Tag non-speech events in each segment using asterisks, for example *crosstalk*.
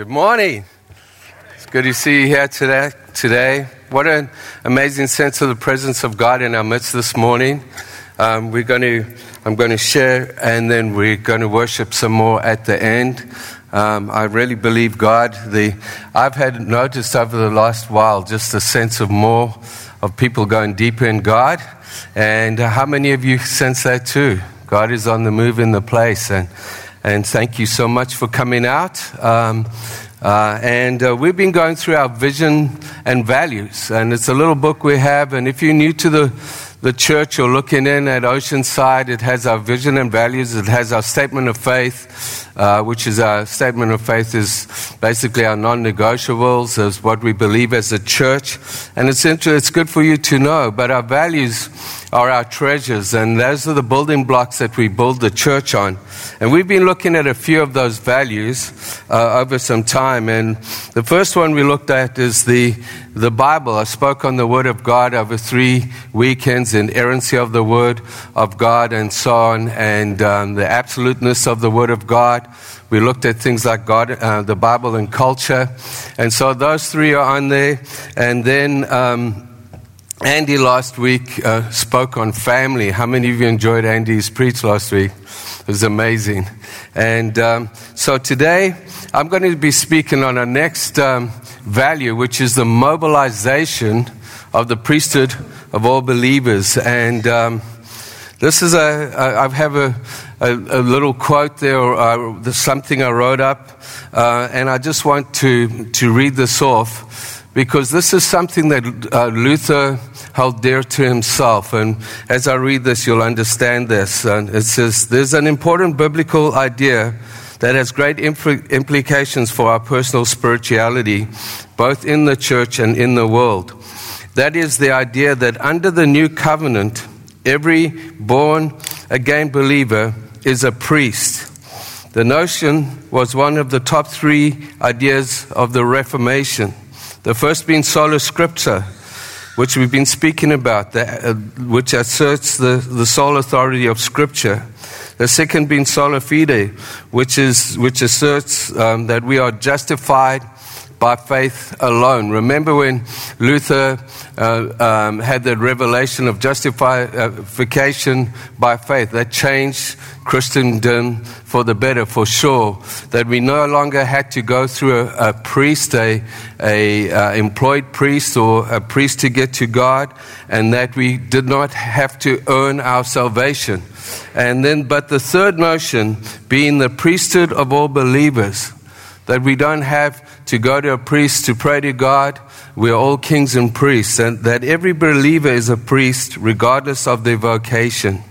Good morning. It's good to see you here today. Today, what an amazing sense of the presence of God in our midst this morning. Um, we're going to, I'm going to share, and then we're going to worship some more at the end. Um, I really believe God. The, I've had noticed over the last while just a sense of more of people going deeper in God. And uh, how many of you sense that too? God is on the move in the place, and and thank you so much for coming out. Um, uh, and uh, we've been going through our vision and values, and it's a little book we have. And if you're new to the the church or looking in at Oceanside, it has our vision and values. It has our statement of faith, uh, which is our statement of faith is basically our non-negotiables, is what we believe as a church. And it's inter- it's good for you to know. But our values are our treasures, and those are the building blocks that we build the church on. And we've been looking at a few of those values uh, over some time. And the first one we looked at is the, the Bible. I spoke on the Word of God over three weekends, in inerrancy of the Word of God, and so on, and um, the absoluteness of the Word of God. We looked at things like God, uh, the Bible, and culture. And so those three are on there. And then. Um, Andy last week uh, spoke on family. How many of you enjoyed Andy's preach last week? It was amazing. And um, so today I'm going to be speaking on our next um, value, which is the mobilization of the priesthood of all believers. And um, this is a, I have a, a, a, little quote there, or uh, something I wrote up, uh, and I just want to, to read this off because this is something that uh, Luther held dear to himself. And as I read this, you'll understand this. And it says, There's an important biblical idea that has great impl- implications for our personal spirituality, both in the church and in the world. That is the idea that under the new covenant, every born again believer is a priest. The notion was one of the top three ideas of the Reformation. The first being sola scriptura, which we've been speaking about, uh, which asserts the, the sole authority of Scripture. The second being sola fide, which, is, which asserts um, that we are justified by faith alone. Remember when Luther uh, um, had the revelation of justification by faith? That changed Christendom for the better, for sure. That we no longer had to go through a, a priest, a, a uh, employed priest, or a priest to get to God, and that we did not have to earn our salvation. And then, but the third notion being the priesthood of all believers that we don't have to go to a priest to pray to God. We are all kings and priests, and that every believer is a priest regardless of their vocation.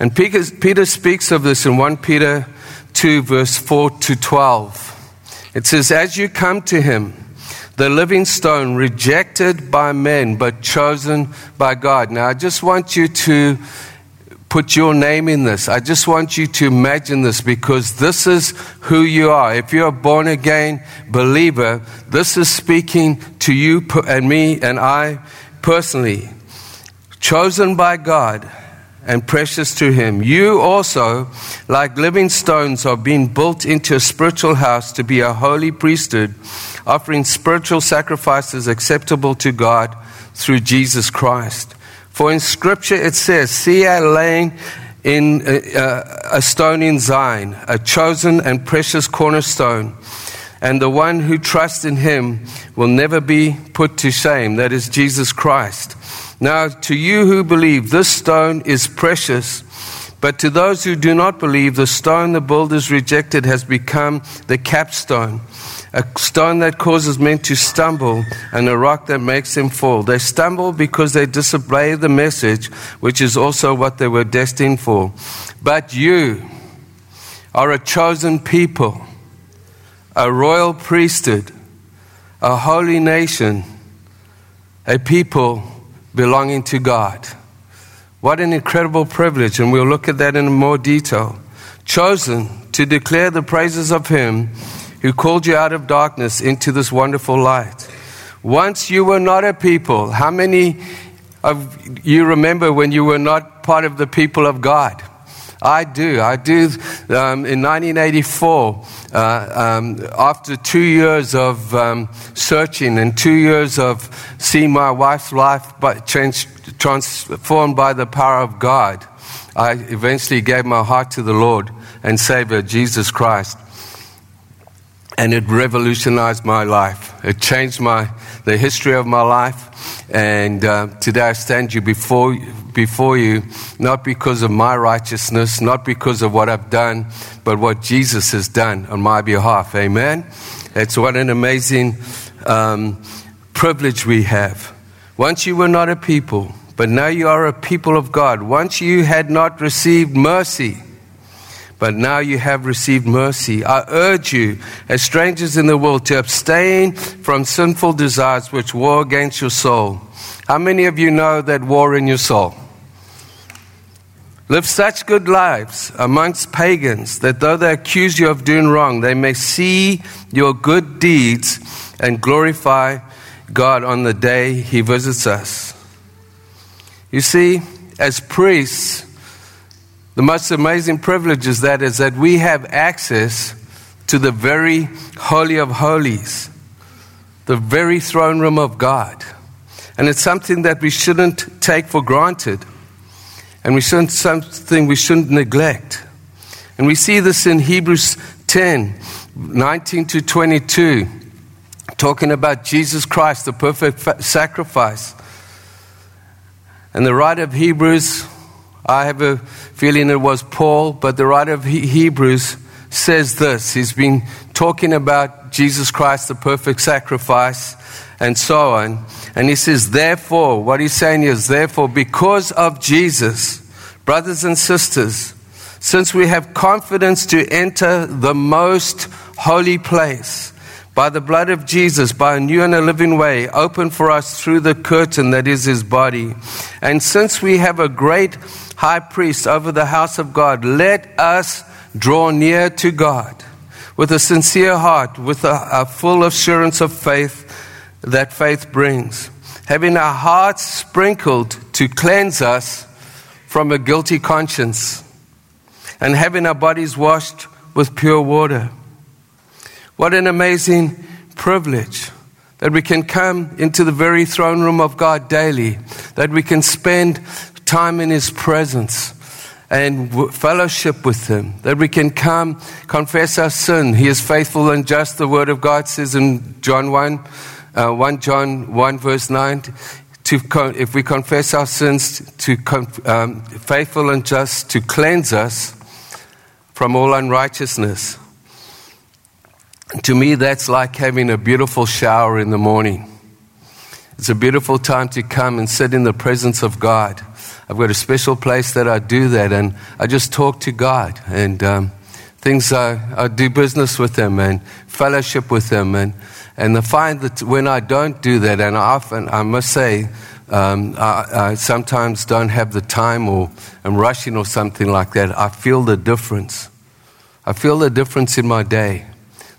And Peter, speaks of this in 1 Peter 2, verse 4 to 12. It says, As you come to him, the living stone, rejected by men, but chosen by God. Now, I just want you to put your name in this. I just want you to imagine this because this is who you are. If you're a born again believer, this is speaking to you and me and I personally. Chosen by God and precious to Him. You also, like living stones, are being built into a spiritual house to be a holy priesthood, offering spiritual sacrifices acceptable to God through Jesus Christ. For in Scripture it says, See, I laying in a, a stone in Zion, a chosen and precious cornerstone, and the one who trusts in him will never be put to shame. That is Jesus Christ. Now, to you who believe, this stone is precious. But to those who do not believe, the stone the builders rejected has become the capstone a stone that causes men to stumble, and a rock that makes them fall. They stumble because they disobey the message, which is also what they were destined for. But you are a chosen people, a royal priesthood, a holy nation, a people belonging to God. What an incredible privilege, and we'll look at that in more detail. Chosen to declare the praises of Him who called you out of darkness into this wonderful light. Once you were not a people. How many of you remember when you were not part of the people of God? I do. I do. Um, in 1984, uh, um, after two years of um, searching and two years of seeing my wife's life change, transformed by the power of God, I eventually gave my heart to the Lord and Savior, Jesus Christ. And it revolutionized my life. It changed my, the history of my life. And uh, today I stand you before, before you, not because of my righteousness, not because of what I've done, but what Jesus has done on my behalf. Amen? It's what an amazing um, privilege we have. Once you were not a people, but now you are a people of God. Once you had not received mercy, but now you have received mercy. I urge you, as strangers in the world, to abstain from sinful desires which war against your soul. How many of you know that war in your soul? Live such good lives amongst pagans that though they accuse you of doing wrong, they may see your good deeds and glorify God on the day He visits us. You see, as priests, the most amazing privilege is that is that we have access to the very holy of holies, the very throne room of God. And it's something that we shouldn't take for granted. And we shouldn't something we shouldn't neglect. And we see this in Hebrews 10, 19 to 22, talking about Jesus Christ, the perfect sacrifice. And the writer of Hebrews, I have a feeling it was Paul, but the writer of Hebrews says this. He's been talking about Jesus Christ, the perfect sacrifice, and so on. And he says, therefore, what he's saying is, therefore, because of Jesus, brothers and sisters, since we have confidence to enter the most holy place, by the blood of Jesus, by a new and a living way, open for us through the curtain that is his body. And since we have a great high priest over the house of God, let us draw near to God with a sincere heart, with a, a full assurance of faith that faith brings, having our hearts sprinkled to cleanse us from a guilty conscience, and having our bodies washed with pure water. What an amazing privilege that we can come into the very throne room of God daily, that we can spend time in His presence and fellowship with Him, that we can come confess our sin. He is faithful and just, the Word of God says in John 1, uh, 1 John 1, verse 9. To if we confess our sins, to um, faithful and just to cleanse us from all unrighteousness. To me, that's like having a beautiful shower in the morning. It's a beautiful time to come and sit in the presence of God. I've got a special place that I do that, and I just talk to God and um, things I, I, do business with Him and fellowship with Him. And, and I find that when I don't do that, and I often, I must say, um, I, I, sometimes don't have the time or I'm rushing or something like that, I feel the difference. I feel the difference in my day.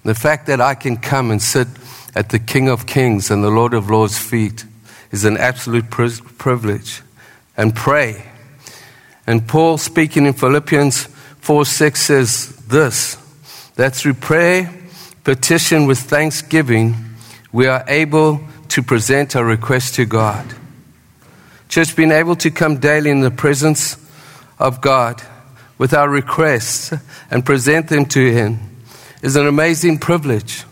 The fact that I can come and sit at the King of Kings and the Lord of Lords' feet is an absolute privilege. And pray. And Paul, speaking in Philippians 4 6, says this that through prayer, petition with thanksgiving, we are able to present our request to God. Church, being able to come daily in the presence of God with our requests and present them to Him is an amazing privilege.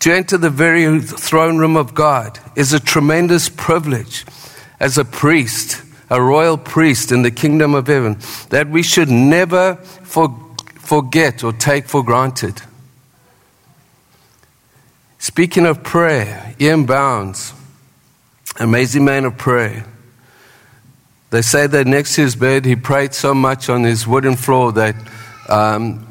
To enter the very throne room of God is a tremendous privilege as a priest, a royal priest in the kingdom of heaven, that we should never for, forget or take for granted. Speaking of prayer, Ian Bounds, amazing man of prayer. They say that next to his bed, he prayed so much on his wooden floor that um,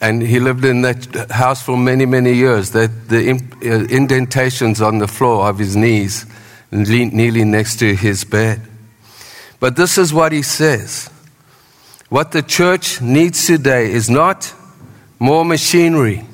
and he lived in that house for many, many years. That the uh, indentations on the floor of his knees, kneeling next to his bed. But this is what he says. What the church needs today is not more machinery,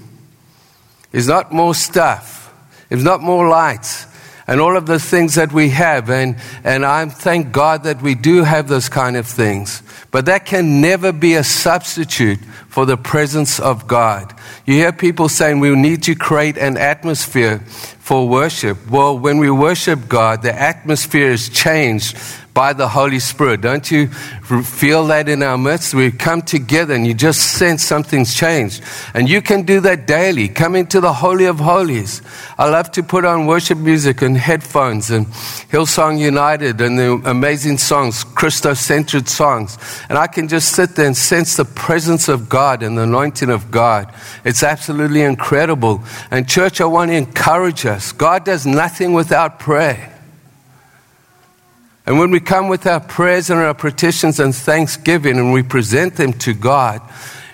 is not more stuff, is not more lights. And all of the things that we have. And, and I thank God that we do have those kind of things. But that can never be a substitute for the presence of God. You hear people saying we need to create an atmosphere for worship. Well, when we worship God, the atmosphere is changed by the Holy Spirit. Don't you feel that in our midst? We come together and you just sense something's changed. And you can do that daily. Come into the Holy of Holies. I love to put on worship music and headphones and Hillsong United and the amazing songs, Christo-centered songs. And I can just sit there and sense the presence of God and the anointing of God. It's absolutely incredible. And church, I want to encourage us. God does nothing without prayer. And when we come with our prayers and our petitions and thanksgiving and we present them to God,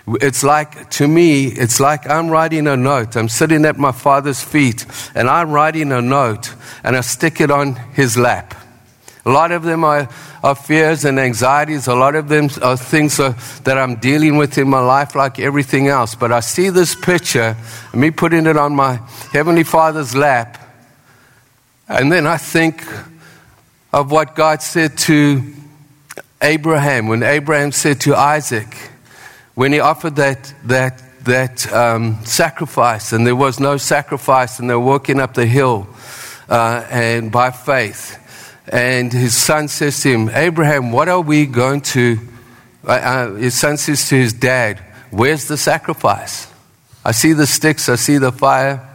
it's like, to me, it's like I'm writing a note. I'm sitting at my father's feet and I'm writing a note and I stick it on his lap. A lot of them are, are fears and anxieties. A lot of them are things are, that I'm dealing with in my life, like everything else. But I see this picture, me putting it on my Heavenly Father's lap, and then I think of what God said to Abraham when Abraham said to Isaac, when he offered that, that, that um, sacrifice, and there was no sacrifice, and they're walking up the hill uh, and by faith. And his son says to him, Abraham, what are we going to? Uh, uh, his son says to his dad, Where's the sacrifice? I see the sticks, I see the fire.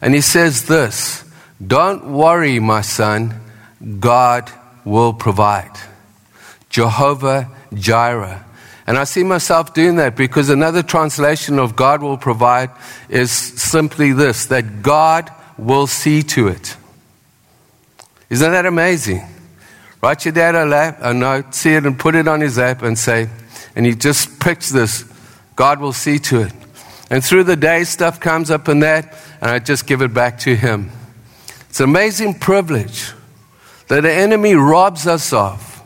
And he says this Don't worry, my son. God will provide. Jehovah Jireh. And I see myself doing that because another translation of God will provide is simply this that God will see to it. Isn't that amazing? Write your dad a, lap, a note, see it, and put it on his lap and say, and he just picks this God will see to it. And through the day, stuff comes up in that, and I just give it back to him. It's an amazing privilege that the enemy robs us of.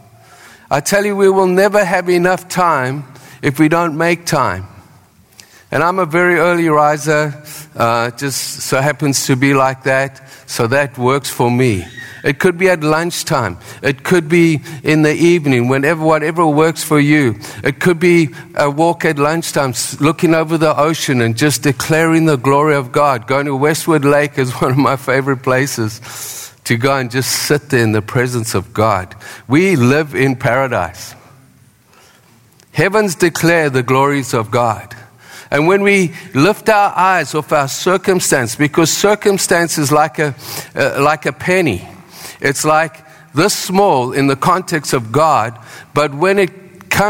I tell you, we will never have enough time if we don't make time. And I'm a very early riser, uh, just so happens to be like that, so that works for me. It could be at lunchtime. It could be in the evening, whenever, whatever works for you. It could be a walk at lunchtime, looking over the ocean and just declaring the glory of God. Going to Westwood Lake is *laughs* one of my favorite places to go and just sit there in the presence of God. We live in paradise. Heavens declare the glories of God. And when we lift our eyes off our circumstance, because circumstance is like a, uh, like a penny, it's like this small in the context of God, but when, it,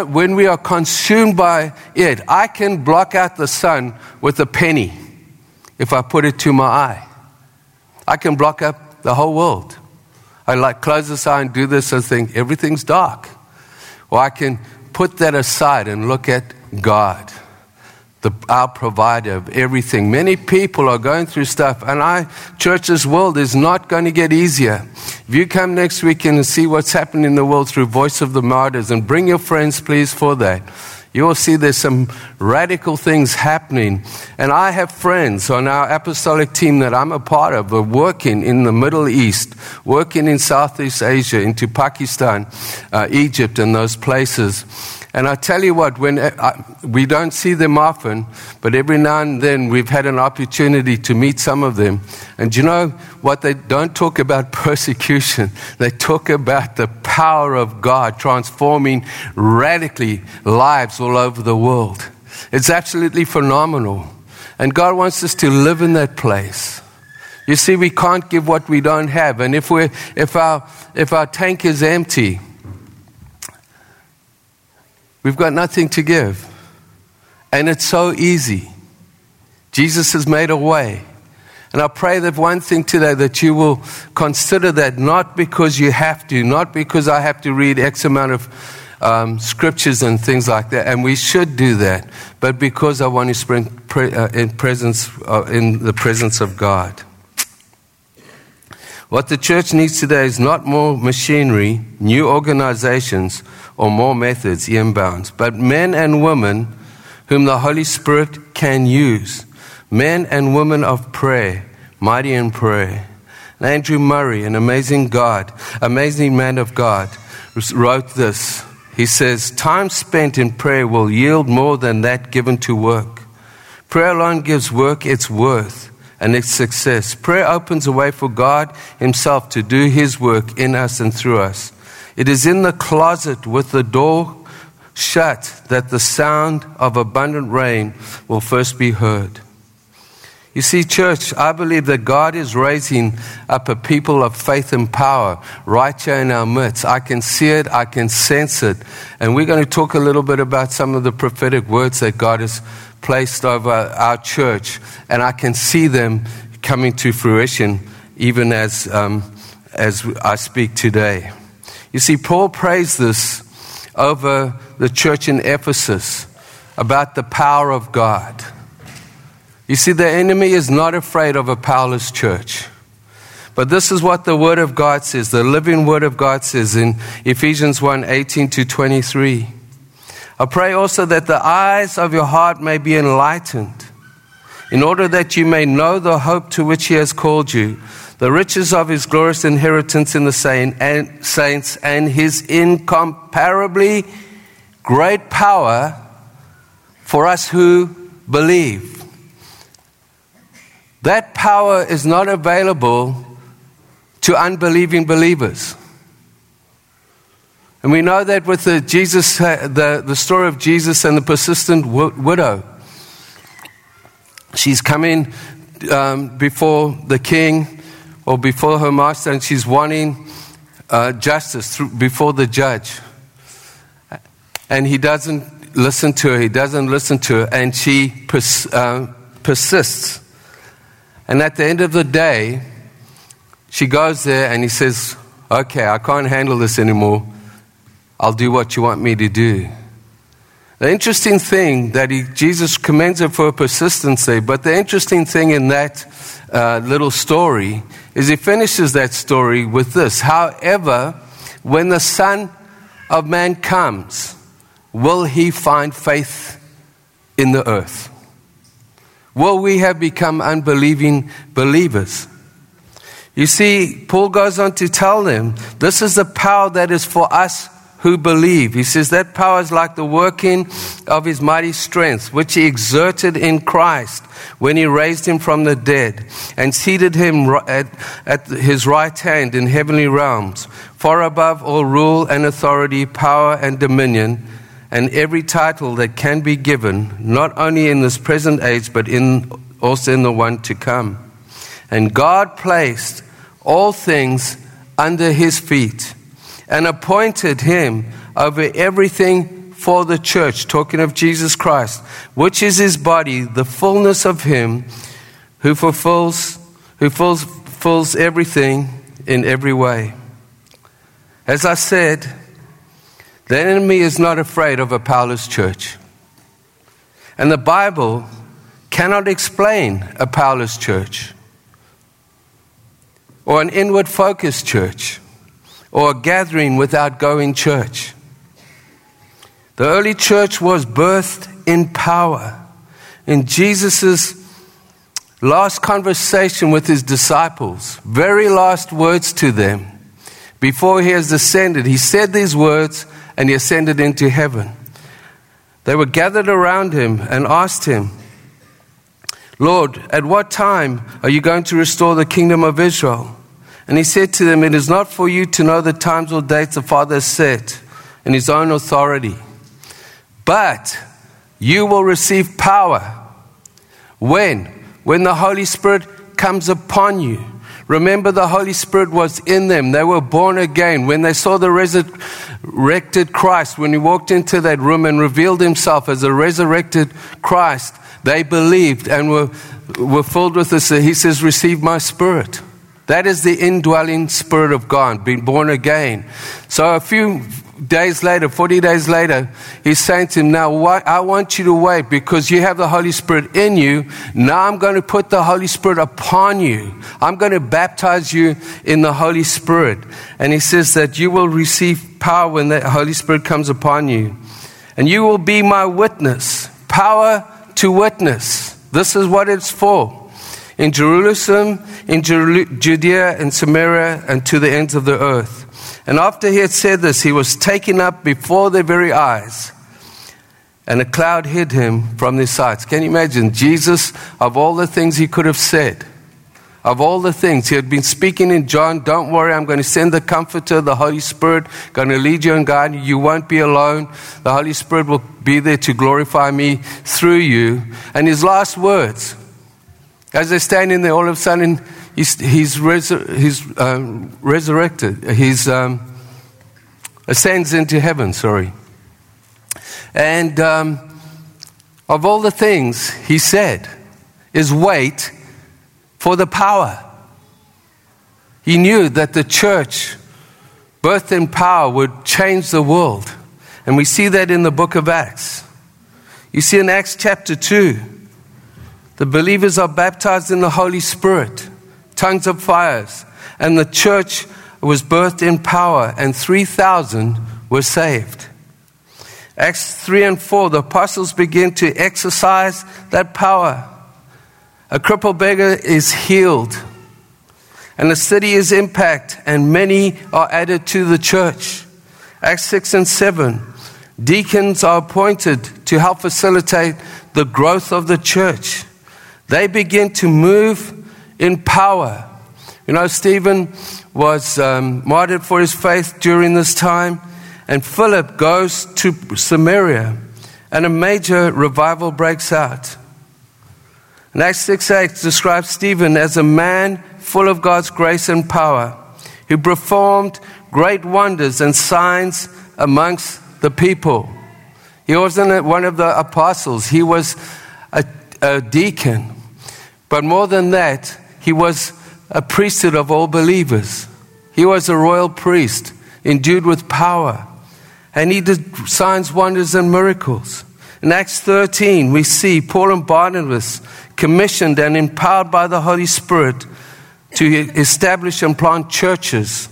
when we are consumed by it, I can block out the sun with a penny if I put it to my eye. I can block up the whole world. I like close this eye and do this and think everything's dark. Or I can put that aside and look at God, the, our provider of everything. Many people are going through stuff, and our church's world is not going to get easier. If you come next weekend and see what's happening in the world through Voice of the Martyrs, and bring your friends, please, for that you will see there's some radical things happening. And I have friends on our apostolic team that I'm a part of, are working in the Middle East, working in Southeast Asia, into Pakistan, uh, Egypt, and those places. And I tell you what, when uh, we don't see them often, but every now and then we've had an opportunity to meet some of them. And you know what? They don't talk about *laughs* persecution. They talk about the power of God transforming radically lives all over the world. It's absolutely phenomenal. And God wants us to live in that place. You see, we can't give what we don't have. And if, we're, if, our, if our tank is empty, We've got nothing to give. And it's so easy. Jesus has made a way. And I pray that one thing today that you will consider that not because you have to, not because I have to read X amount of um, scriptures and things like that, and we should do that, but because I want to spend pre- uh, in presence uh, in the presence of God. What the church needs today is not more machinery, new organizations, or more methods, Ian Bounds, but men and women whom the Holy Spirit can use. Men and women of prayer, mighty in prayer. And Andrew Murray, an amazing God, amazing man of God, wrote this. He says, Time spent in prayer will yield more than that given to work. Prayer alone gives work its worth and its success. Prayer opens a way for God Himself to do His work in us and through us. It is in the closet with the door shut that the sound of abundant rain will first be heard. You see, church, I believe that God is raising up a people of faith and power right here in our midst. I can see it, I can sense it. And we're going to talk a little bit about some of the prophetic words that God has placed over our church. And I can see them coming to fruition even as, um, as I speak today. You see, Paul prays this over the church in Ephesus about the power of God. You see, the enemy is not afraid of a powerless church. But this is what the Word of God says, the living Word of God says in Ephesians 1 18 to 23. I pray also that the eyes of your heart may be enlightened, in order that you may know the hope to which He has called you, the riches of His glorious inheritance in the saints, and His incomparably great power for us who believe. That power is not available to unbelieving believers. And we know that with the, Jesus, uh, the, the story of Jesus and the persistent widow. She's coming um, before the king or before her master, and she's wanting uh, justice through, before the judge. And he doesn't listen to her, he doesn't listen to her, and she pers- uh, persists. And at the end of the day, she goes there and he says, Okay, I can't handle this anymore. I'll do what you want me to do. The interesting thing that he, Jesus commends her for her persistency, but the interesting thing in that uh, little story is he finishes that story with this. However, when the Son of Man comes, will he find faith in the earth? Will we have become unbelieving believers? You see, Paul goes on to tell them this is the power that is for us who believe. He says that power is like the working of his mighty strength, which he exerted in Christ when he raised him from the dead and seated him at, at his right hand in heavenly realms, far above all rule and authority, power and dominion and every title that can be given, not only in this present age, but in, also in the one to come. And God placed all things under his feet and appointed him over everything for the church, talking of Jesus Christ, which is his body, the fullness of him who fulfills, who fulfills everything in every way. As I said, the enemy is not afraid of a powerless church. And the Bible cannot explain a powerless church or an inward focused church or a gathering without going church. The early church was birthed in power. In Jesus' last conversation with his disciples, very last words to them, before he has ascended, he said these words and he ascended into heaven. They were gathered around him and asked him, Lord, at what time are you going to restore the kingdom of Israel? And he said to them, It is not for you to know the times or dates the Father has set in his own authority, but you will receive power. When? When the Holy Spirit comes upon you Remember, the Holy Spirit was in them. They were born again. When they saw the resurrected Christ, when he walked into that room and revealed himself as a resurrected Christ, they believed and were, were filled with this. He says, Receive my spirit. That is the indwelling spirit of God, being born again. So a few days later, 40 days later, he's saying to him, Now I want you to wait because you have the Holy Spirit in you. Now I'm going to put the Holy Spirit upon you. I'm going to baptize you in the Holy Spirit. And he says that you will receive power when the Holy Spirit comes upon you. And you will be my witness. Power to witness. This is what it's for. In Jerusalem, in Judea, and Samaria, and to the ends of the earth. And after he had said this, he was taken up before their very eyes, and a cloud hid him from their sight. Can you imagine? Jesus, of all the things he could have said, of all the things he had been speaking in John, don't worry, I'm going to send the Comforter, the Holy Spirit, going to lead you and guide you. You won't be alone. The Holy Spirit will be there to glorify me through you. And his last words, as they're standing there, all of a sudden, he's, he's, he's um, resurrected. He's um, ascends into heaven, sorry. And um, of all the things he said, is wait for the power. He knew that the church, birthed in power, would change the world. And we see that in the book of Acts. You see in Acts chapter 2, the believers are baptized in the Holy Spirit, tongues of fires, and the church was birthed in power, and 3,000 were saved. Acts 3 and 4, the apostles begin to exercise that power. A crippled beggar is healed, and the city is impacted, and many are added to the church. Acts 6 and 7. Deacons are appointed to help facilitate the growth of the church. They begin to move in power. You know, Stephen was um, martyred for his faith during this time, and Philip goes to Samaria, and a major revival breaks out. And Acts 6 8 describes Stephen as a man full of God's grace and power who performed great wonders and signs amongst the people. He wasn't one of the apostles, he was a, a deacon. But more than that, he was a priesthood of all believers. He was a royal priest, endued with power. And he did signs, wonders, and miracles. In Acts 13, we see Paul and Barnabas commissioned and empowered by the Holy Spirit to establish and plant churches.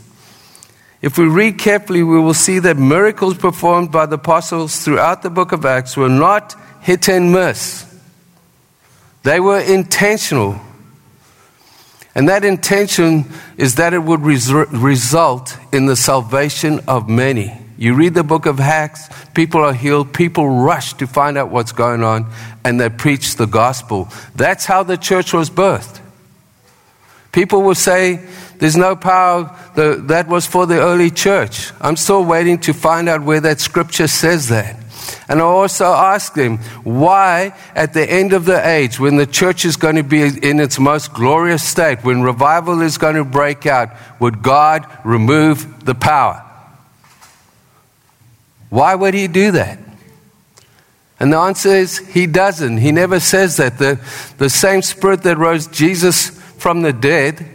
If we read carefully, we will see that miracles performed by the apostles throughout the book of Acts were not hit and miss, they were intentional. And that intention is that it would result in the salvation of many. You read the book of Acts, people are healed, people rush to find out what's going on, and they preach the gospel. That's how the church was birthed. People will say, There's no power, that was for the early church. I'm still waiting to find out where that scripture says that. And I also ask them, why at the end of the age, when the church is going to be in its most glorious state, when revival is going to break out, would God remove the power? Why would he do that? And the answer is he doesn't. He never says that. The, the same spirit that rose Jesus from the dead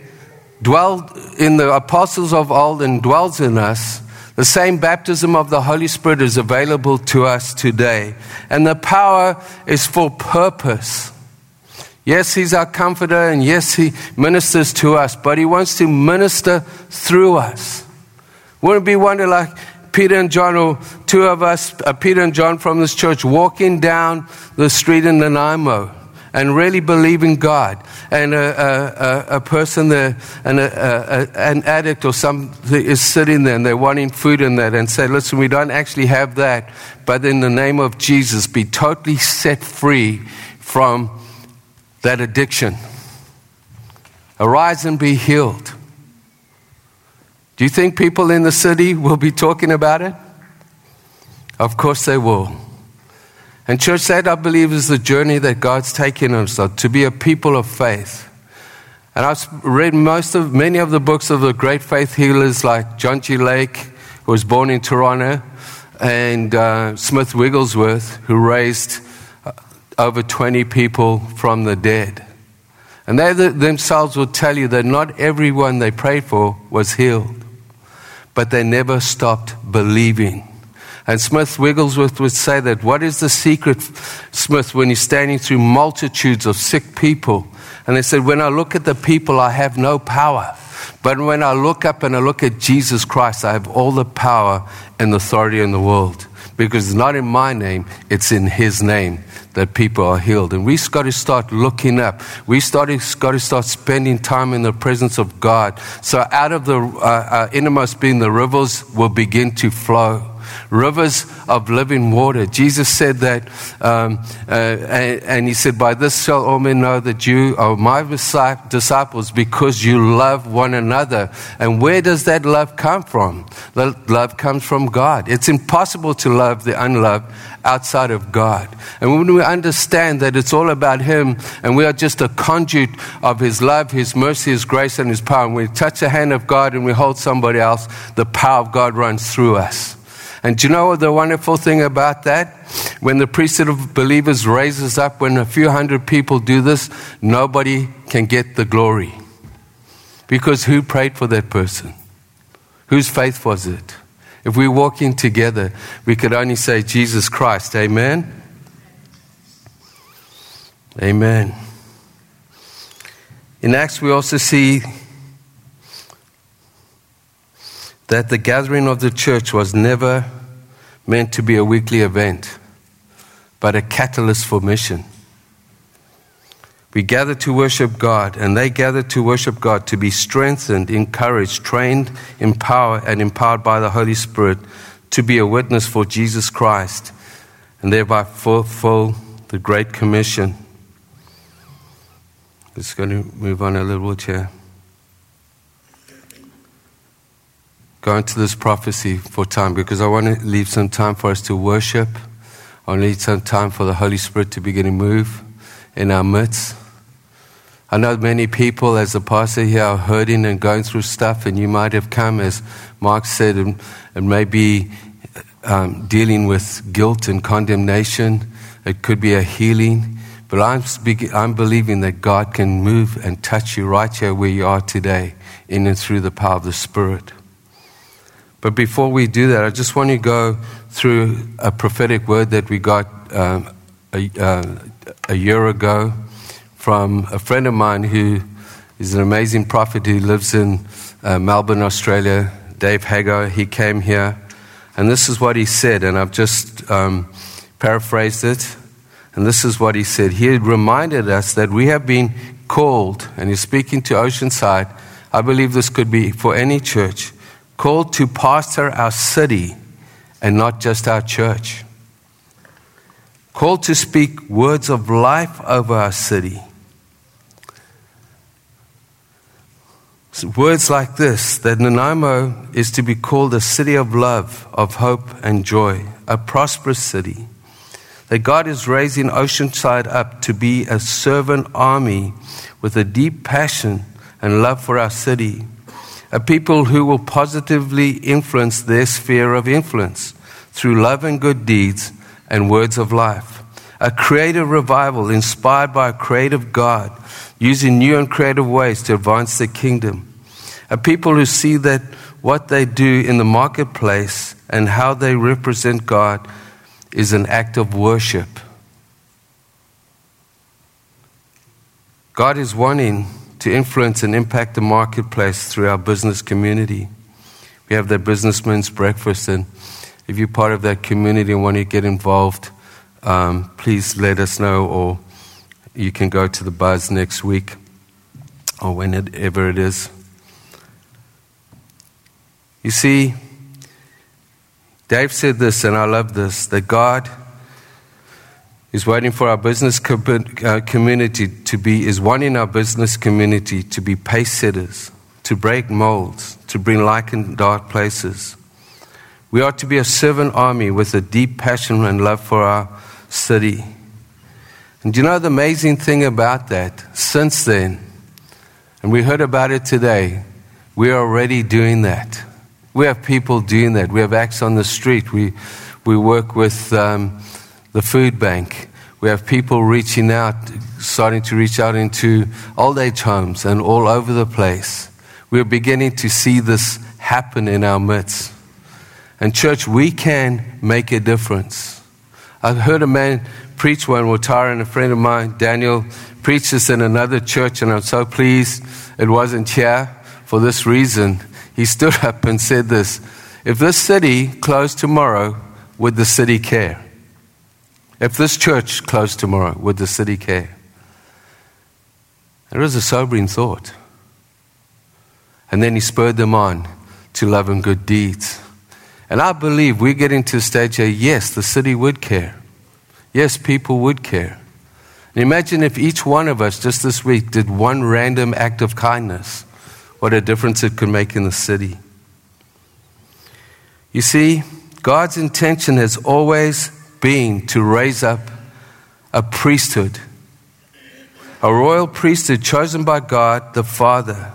dwelled in the apostles of old and dwells in us. The same baptism of the Holy Spirit is available to us today. And the power is for purpose. Yes, He's our comforter, and yes, He ministers to us, but He wants to minister through us. Wouldn't it be wonderful like Peter and John, or two of us, uh, Peter and John from this church, walking down the street in Nanaimo and really believing God. And a, a, a person there, and a, an addict or something is sitting there and they're wanting food in that and say, listen, we don't actually have that, but in the name of Jesus, be totally set free from that addiction. Arise and be healed. Do you think people in the city will be talking about it? Of course they will. And, church, that I believe is the journey that God's taken us on, to be a people of faith. And I've read most of, many of the books of the great faith healers like John G. Lake, who was born in Toronto, and uh, Smith Wigglesworth, who raised uh, over 20 people from the dead. And they themselves will tell you that not everyone they prayed for was healed but they never stopped believing. And Smith Wigglesworth would say that what is the secret, Smith, when he's standing through multitudes of sick people? And they said, When I look at the people, I have no power. But when I look up and I look at Jesus Christ, I have all the power and authority in the world Because it's not in my name, it's in His name that people are healed. And we've got to start looking up. We've got to start spending time in the presence of God. So out of the uh, uh, innermost being, the rivers will begin to flow rivers of living water. Jesus said that, um, uh, and, and, he said, By this shall all men know that you are my disciples because you love one another. And where does that love come from? Love comes from God. It's impossible to love the unloved outside of God. And when we understand that it's all about Him and we are just a conduit of His love, His mercy, His grace, and His power, and we touch the hand of God and we hold somebody else, the power of God runs through us. And do you know the wonderful thing about that? When the priesthood of believers raises up, when a few hundred people do this, nobody can get the glory. Because who prayed for that person? Whose faith was it? If we walk in together, we could only say Jesus Christ. Amen? Amen. In Acts, we also see that the gathering of the church was never meant to be a weekly event, but a catalyst for mission. We gather to worship God, and they gather to worship God to be strengthened, encouraged, trained, empowered, and empowered by the Holy Spirit to be a witness for Jesus Christ and thereby fulfill the Great Commission. It's going to move on a little bit here. Go into this prophecy for time because I want to leave some time for us to worship. I need some time for the Holy Spirit to begin to move in our midst. I know many people, as a pastor here, are hurting and going through stuff, and you might have come, as Mark said, and, and maybe um, dealing with guilt and condemnation. It could be a healing. But I'm, I'm believing that God can move and touch you right here where you are today, in and through the power of the Spirit. But before we do that, I just want to go through a prophetic word that we got um, a, uh, a year ago from a friend of mine who is an amazing prophet who lives in uh, Melbourne, Australia, Dave Hagar. He came here, and this is what he said, and I've just um, paraphrased it. And this is what he said. He reminded us that we have been called, and he's speaking to Oceanside. I believe this could be for any church called to pastor our city and not just our church. Called to speak words of life over our city. Words like this that Nanaimo is to be called a city of love, of hope, and joy, a prosperous city. That God is raising Oceanside up to be a servant army with a deep passion and love for our city a people who will positively influence their sphere of influence through love and good deeds and words of life. A creative revival inspired by a creative God, using new and creative ways to advance the kingdom. A people who see that what they do in the marketplace and how they represent God is an act of worship. God is wanting to influence and impact the marketplace through our business community. We have the businessmen's breakfast, and if you're part of that community and want to get involved, um, please let us know, or you can go to the buzz next week or whenever it is. You see, Dave said this, and I love this that God is waiting for our business uh, community to be, is wanting our business community to be pace setters, to break molds, to bring light in dark places. We are to be a servant army with a deep passion and love for our city. And you know the amazing thing about that? Since then, and we heard about it today, we are already doing that. We have people doing that. We have acts on the street. We, we work with um, the food bank. We have people reaching out, starting to reach out into old age homes and all over the place. We're beginning to see this happen in our midst. And, church, we can make a difference. I heard a man preach one, Watara, and a friend of mine, Daniel, preached this in another church, and I'm so pleased it wasn't here for this reason. He stood *laughs* up and said this If this city closed tomorrow, would the city care? If this church closed tomorrow, would the city care? It was a sobering thought. And then he spurred them on to love and good deeds. And I believe we're getting to a stage where, yes, the city would care. Yes, people would care. And imagine if each one of us just this week did one random act of kindness, what a difference it could make in the city. You see, God's intention has always been to raise up a priesthood, a royal priesthood chosen by God the Father,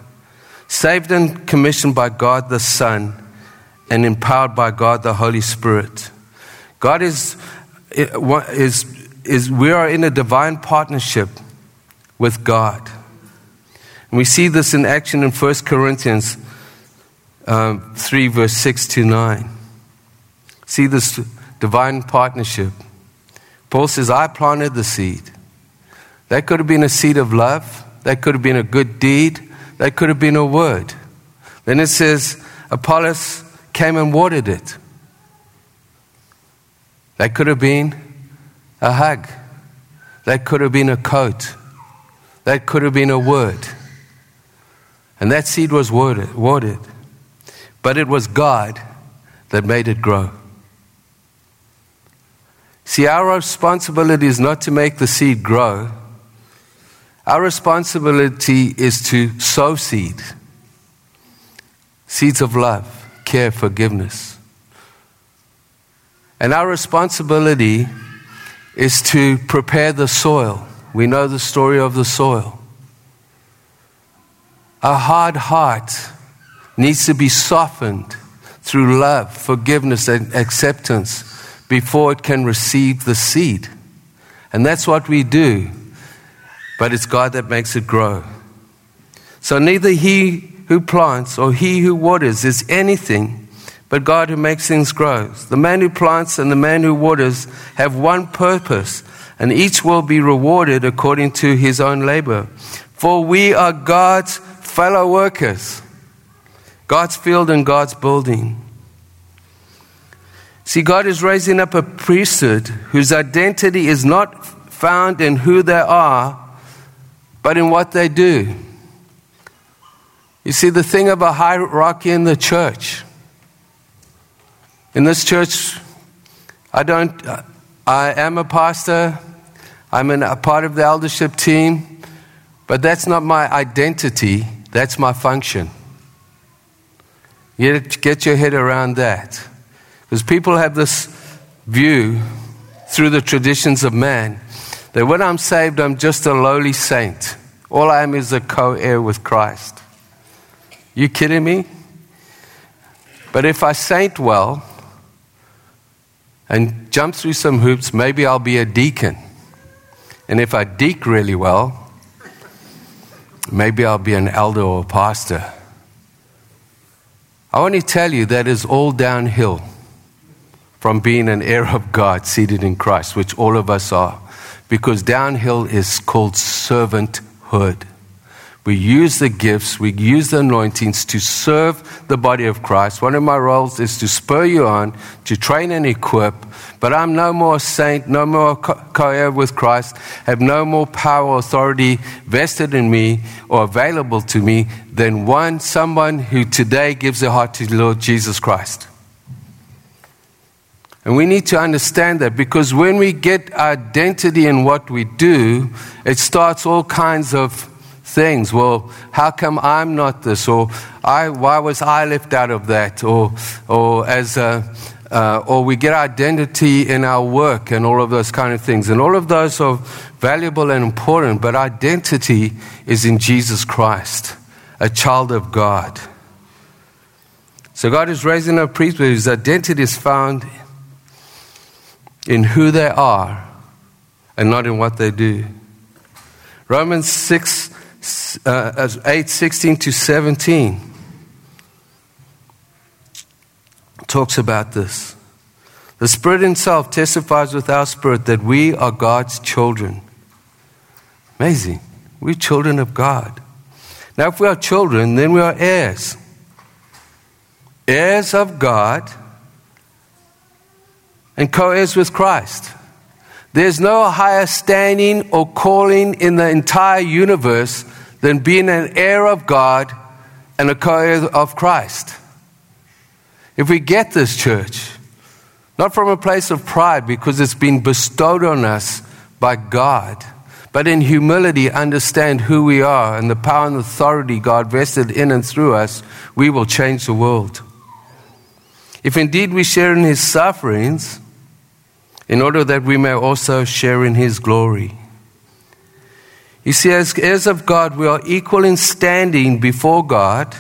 saved and commissioned by God the Son, and empowered by God the Holy Spirit. God is, is, is we are in a divine partnership with God. And we see this in action in 1 Corinthians um, 3, verse 6 to 9. See this divine partnership. Paul says, I planted the seed. That could have been a seed of love, that could have been a good deed, that could have been a word. Then it says, Apollos came and watered it. That could have been a hug. That could have been a coat. That could have been a word. And that seed was watered, watered. But it was God that made it grow. See, our responsibility is not to make the seed grow. Our responsibility is to sow seed seeds of love, care, forgiveness. And our responsibility is to prepare the soil. We know the story of the soil. A hard heart needs to be softened through love, forgiveness, and acceptance before it can receive the seed. And that's what we do. But it's God that makes it grow. So neither he who plants or he who waters is anything, but God who makes things grow. The man who plants and the man who waters have one purpose, and each will be rewarded according to his own labor. For we are God's fellow workers, God's field and God's building. See, God is raising up a priesthood whose identity is not found in who they are, but in what they do. You see, the thing of a hierarchy in the church, in this church, I don't, I am a pastor, I'm a part of the eldership team, but that's not my identity, that's my function. You get your head around that. Because people have this view through the traditions of man that when I'm saved, I'm just a lowly saint. All I am is a co heir with Christ. You kidding me? But if I saint well and jump through some hoops, maybe I'll be a deacon. And if I deek really well, maybe I'll be an elder or a pastor. I want to tell you that is all downhill from being an heir of God seated in Christ, which all of us are. Because downhill is called servanthood. We use the gifts, we use the anointings to serve the body of Christ. One of my roles is to spur you on, to train and equip, but I'm no more saint, no more co heir with Christ, have no more power or authority vested in me or available to me than one, someone who today gives their heart to the Lord Jesus Christ. And we need to understand that because when we get identity in what we do, it starts all kinds of things. Well, how come I'm not this? Or I, why was I left out of that? Or, or as a, uh, or we get identity in our work and all of those kind of things. And all of those are valuable and important, but identity is in Jesus Christ, a child of God. So God is raising up priests whose identity is found in who they are and not in what they do. Romans 6, uh, 8, 16 to 17 talks about this. The Spirit Himself testifies with our spirit that we are God's children. Amazing. We're children of God. Now, if we are children, then we are heirs. Heirs of God and co heirs with Christ. There's no higher standing or calling in the entire universe than being an heir of God and a co heir of Christ. If we get this, church, not from a place of pride because it's been bestowed on us by God, but in humility understand who we are and the power and authority God vested in and through us, we will change the world. If indeed we share in his sufferings, in order that we may also share in his glory. You see, as heirs of God, we are equal in standing before God,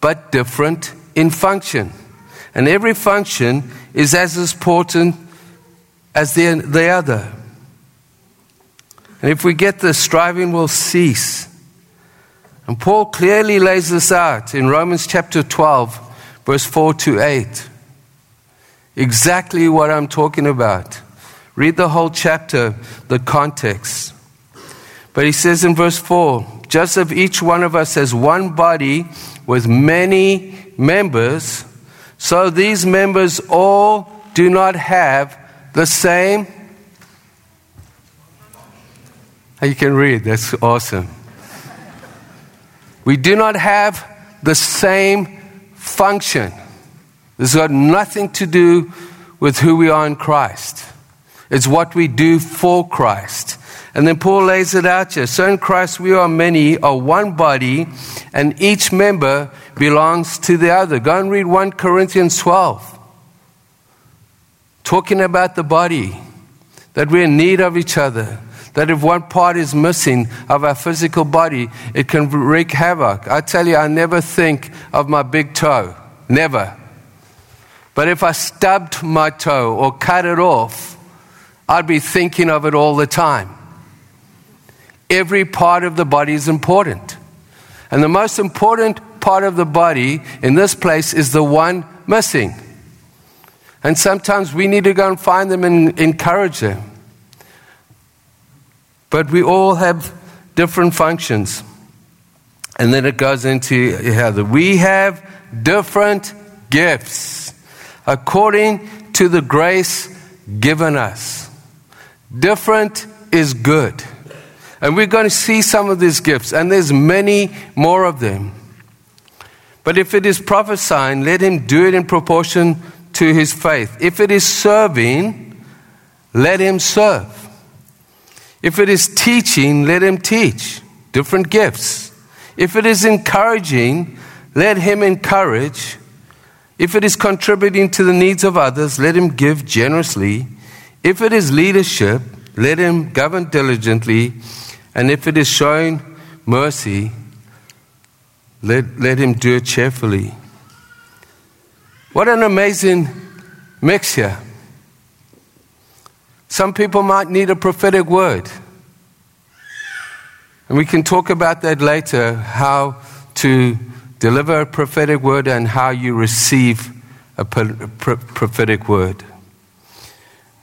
but different in function. And every function is as important as the, the other. And if we get this, striving will cease. And Paul clearly lays this out in Romans chapter 12, verse 4 to 8. Exactly what I'm talking about. Read the whole chapter, the context. But he says in verse 4 just as each one of us has one body with many members, so these members all do not have the same. You can read, that's awesome. We do not have the same function. This has got nothing to do with who we are in Christ. It's what we do for Christ. And then Paul lays it out here. So in Christ we are many, are one body, and each member belongs to the other. Go and read 1 Corinthians 12. Talking about the body, that we're in need of each other. That if one part is missing of our physical body, it can wreak havoc. I tell you, I never think of my big toe. Never. But if I stubbed my toe or cut it off, I'd be thinking of it all the time. Every part of the body is important. And the most important part of the body in this place is the one missing. And sometimes we need to go and find them and encourage them. But we all have different functions. And then it goes into how the we have different gifts according to the grace given us. Different is good. And we're going to see some of these gifts, and there's many more of them. But if it is prophesying, let him do it in proportion to his faith. If it is serving, let him serve. If it is teaching, let him teach. Different gifts. If it is encouraging, let him encourage. If it is contributing to the needs of others, let him give generously. If it is leadership, let him govern diligently. And if it is showing mercy, let, let him do it cheerfully. What an amazing mix here. Some people might need a prophetic word. And we can talk about that later how to deliver a prophetic word and how you receive a prophetic word.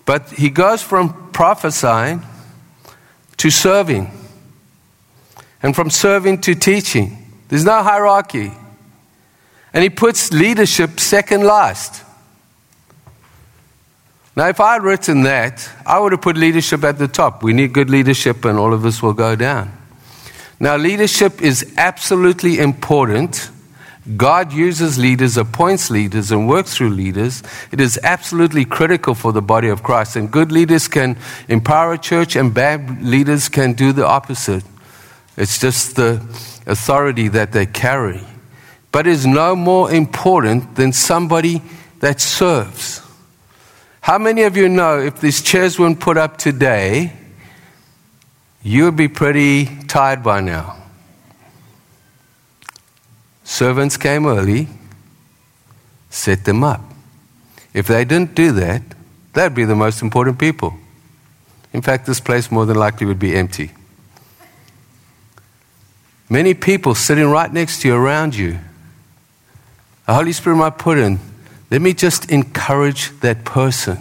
But he goes from prophesying to serving, and from serving to teaching. There's no hierarchy. And he puts leadership second last. Now, if I had written that, I would have put leadership at the top. We need good leadership, and all of this will go down. Now, leadership is absolutely important. God uses leaders, appoints leaders, and works through leaders. It is absolutely critical for the body of Christ. And good leaders can empower a church, and bad leaders can do the opposite. It's just the authority that they carry. But it's no more important than somebody that serves. How many of you know if these chairs weren't put up today, you would be pretty tired by now. Servants came early, set them up. If they didn't do that, that'd be the most important people. In fact, this place more than likely would be empty. Many people sitting right next to you, around you. The Holy Spirit might put in, let me just encourage that person.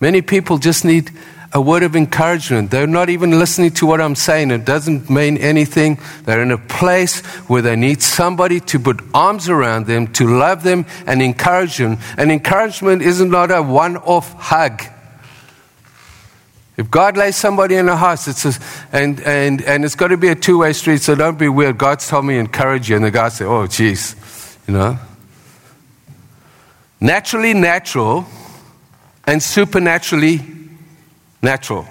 Many people just need a word of encouragement. They're not even listening to what I'm saying. It doesn't mean anything. They're in a place where they need somebody to put arms around them, to love them and encourage them. And encouragement isn't not a one off hug. If God lays somebody in a house, it's a, and, and, and it's got to be a two way street, so don't be weird. God's told me encourage you. And the guy say, oh, jeez, you know. Naturally natural and supernaturally natural.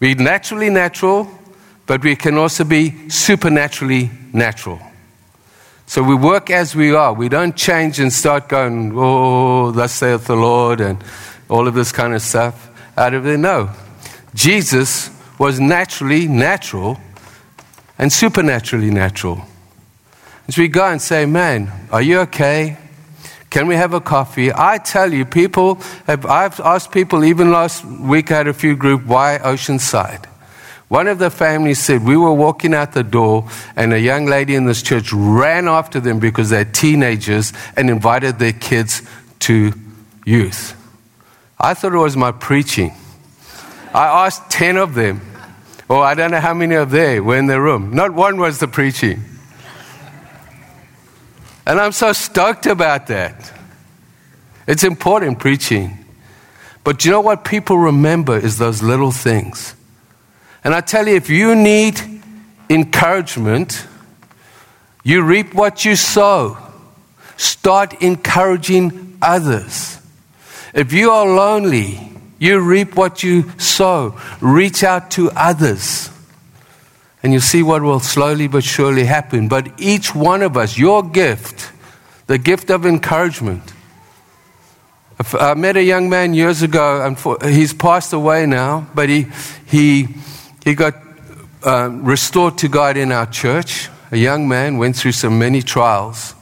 We're naturally natural, but we can also be supernaturally natural. So we work as we are. We don't change and start going, oh, thus saith the Lord, and all of this kind of stuff out of there. No. Jesus was naturally natural and supernaturally natural. As we go and say, Man, are you okay? Can we have a coffee? I tell you, people have, I've asked people, even last week I had a few group, why Oceanside? One of the families said, We were walking out the door, and a young lady in this church ran after them because they're teenagers and invited their kids to youth. I thought it was my preaching. I asked 10 of them, or I don't know how many of them were in the room. Not one was the preaching. And I'm so stoked about that. It's important preaching. But you know what people remember is those little things. And I tell you, if you need encouragement, you reap what you sow. Start encouraging others. If you are lonely, you reap what you sow. Reach out to others. And you see what will slowly but surely happen. But each one of us, your gift, the gift of encouragement. I met a young man years ago, and he's passed away now, but he, he, he got um, restored to God in our church. A young man went through some many trials.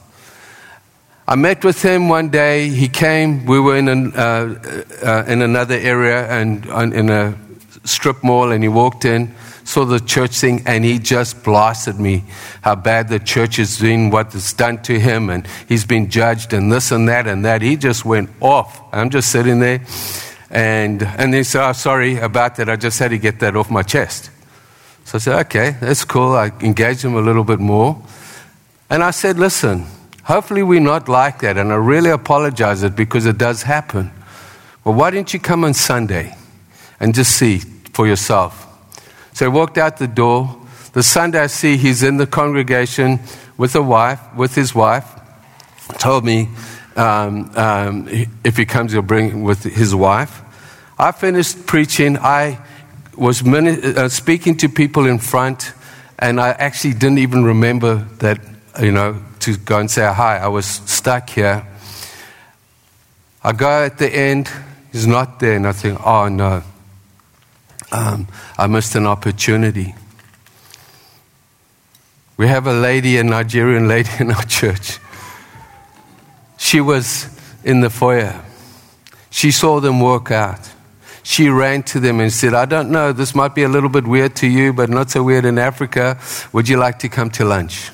I met with him one day. He came. We were in, an, uh, uh, in another area and in a strip mall, and he walked in, saw the church thing, and he just blasted me how bad the church is doing, what it's done to him, and he's been judged, and this and that and that. He just went off. I'm just sitting there, and and he said, "Oh, sorry about that. I just had to get that off my chest." So I said, "Okay, that's cool." I engaged him a little bit more, and I said, "Listen." Hopefully, we're not like that, and I really apologize it because it does happen. Well, why didn't you come on Sunday and just see for yourself? So I walked out the door. The Sunday I see he's in the congregation with a wife, with his wife. Told me um, um, if he comes, he'll bring with his wife. I finished preaching. I was mini- uh, speaking to people in front, and I actually didn't even remember that, you know, to go and say hi. I was stuck here. I go at the end, he's not there, and I think, oh no, um, I missed an opportunity. We have a lady, a Nigerian lady in our *laughs* church. She was in the foyer. She saw them work out. She ran to them and said, I don't know, this might be a little bit weird to you, but not so weird in Africa. Would you like to come to lunch?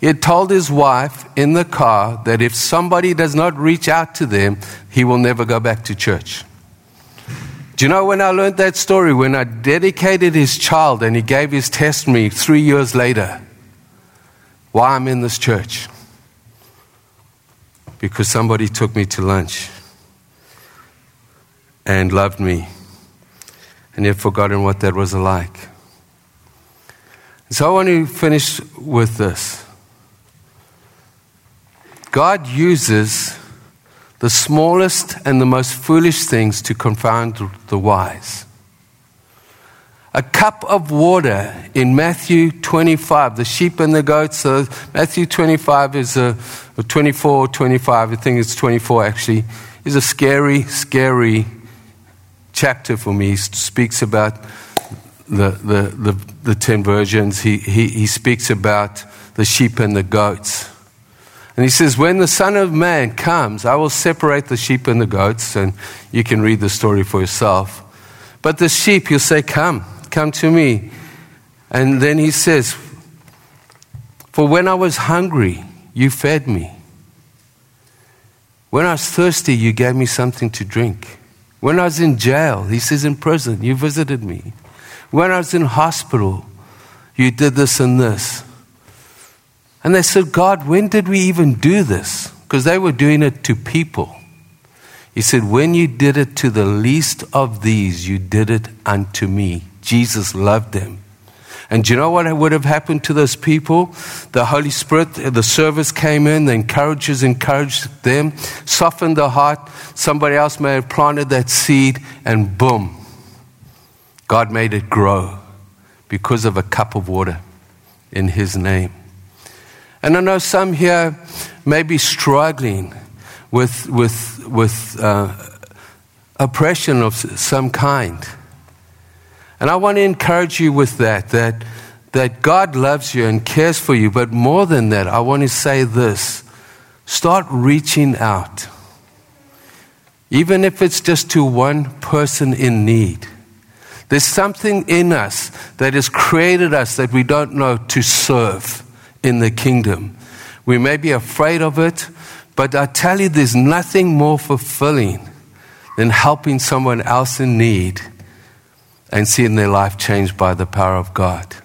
He had told his wife in the car that if somebody does not reach out to them, he will never go back to church. Do you know when I learned that story? When I dedicated his child and he gave his testimony three years later, why I'm in this church? Because somebody took me to lunch and loved me and yet forgotten what that was like. So I want to finish with this. God uses the smallest and the most foolish things to confound the wise. A cup of water in Matthew 25, the sheep and the goats. So Matthew 25 is a, a 24, 25, I think it's 24 actually, is a scary, scary chapter for me. He speaks about the, the, the, the 10 virgins. He, he, he speaks about the sheep and the goats. And he says, When the Son of Man comes, I will separate the sheep and the goats. And you can read the story for yourself. But the sheep, he'll say, Come, come to me. And then he says, For when I was hungry, you fed me. When I was thirsty, you gave me something to drink. When I was in jail, he says, in prison, you visited me. When I was in hospital, you did this and this. And they said, God, when did we even do this? Because they were doing it to people. He said, When you did it to the least of these, you did it unto me. Jesus loved them. And do you know what would have happened to those people? The Holy Spirit, the service came in, the encouragers encouraged them, softened the heart. Somebody else may have planted that seed, and boom, God made it grow because of a cup of water in His name. And I know some here may be struggling with, with, with uh, oppression of some kind. And I want to encourage you with that, that, that God loves you and cares for you. But more than that, I want to say this start reaching out. Even if it's just to one person in need. There's something in us that has created us that we don't know to serve in the kingdom. We may be afraid of it, but I tell you, there's nothing more fulfilling than helping someone else in need and seeing their life changed by the power of God.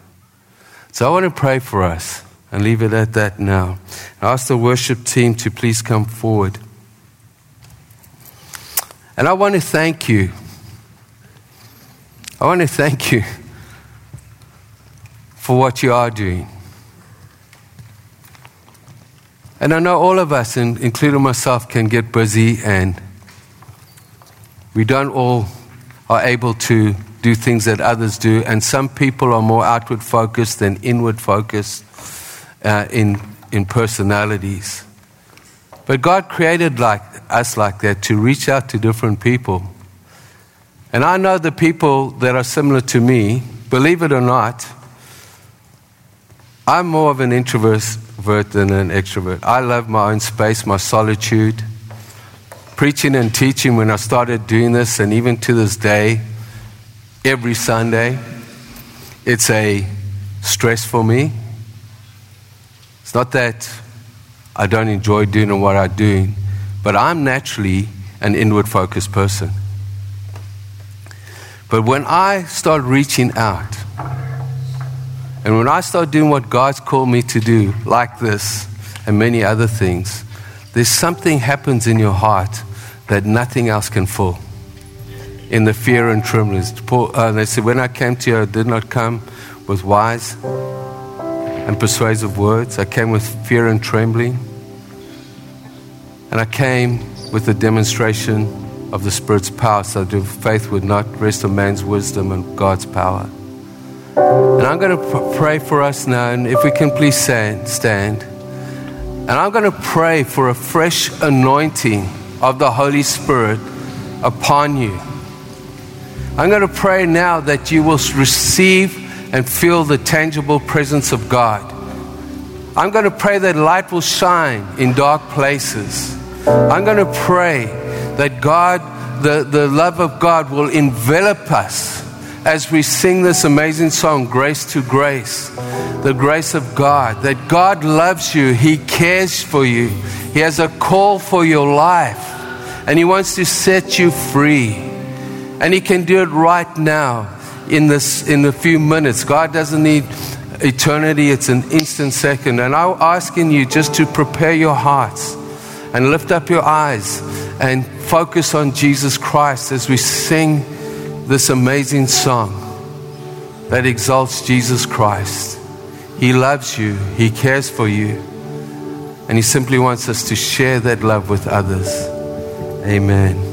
So I want to pray for us and leave it at that now. I ask the worship team to please come forward. And I want to thank you. I want to thank you for what you are doing. And I know all of us, including myself, can get busy and we don't all are able to do things that others do, and some people are more outward focused than inward focused uh, in, in personalities. But God created like us like that to reach out to different people. And I know the people that are similar to me, believe it or not, I'm more of an introvert than an extrovert. I love my own space, my solitude. Preaching and teaching, when I started doing this, and even to this day, every Sunday. It's a stress for me. It's not that I don't enjoy doing what I'm doing, but I'm naturally an inward focused person. But when I start reaching out, and when I start doing what God's called me to do, like this and many other things, there's something happens in your heart that nothing else can fill in the fear and trembling. Paul, uh, they said, When I came to you, I did not come with wise and persuasive words. I came with fear and trembling. And I came with the demonstration of the Spirit's power, so that faith would not rest on man's wisdom and God's power. And I'm going to pray for us now, and if we can please stand. stand. And I'm going to pray for a fresh anointing of the Holy Spirit upon you. I'm going to pray now that you will receive and feel the tangible presence of God. I'm going to pray that light will shine in dark places. I'm going to pray that God, the, the love of God, will envelop us as we sing this amazing song, Grace to Grace. The grace of God, that God loves you, He cares for you, He has a call for your life, and He wants to set you free. And He can do it right now in, this, in a few minutes. God doesn't need eternity, it's an instant second. And I'm asking you just to prepare your hearts and lift up your eyes and focus on Jesus Christ as we sing this amazing song that exalts Jesus Christ. He loves you, He cares for you, and He simply wants us to share that love with others. Amen.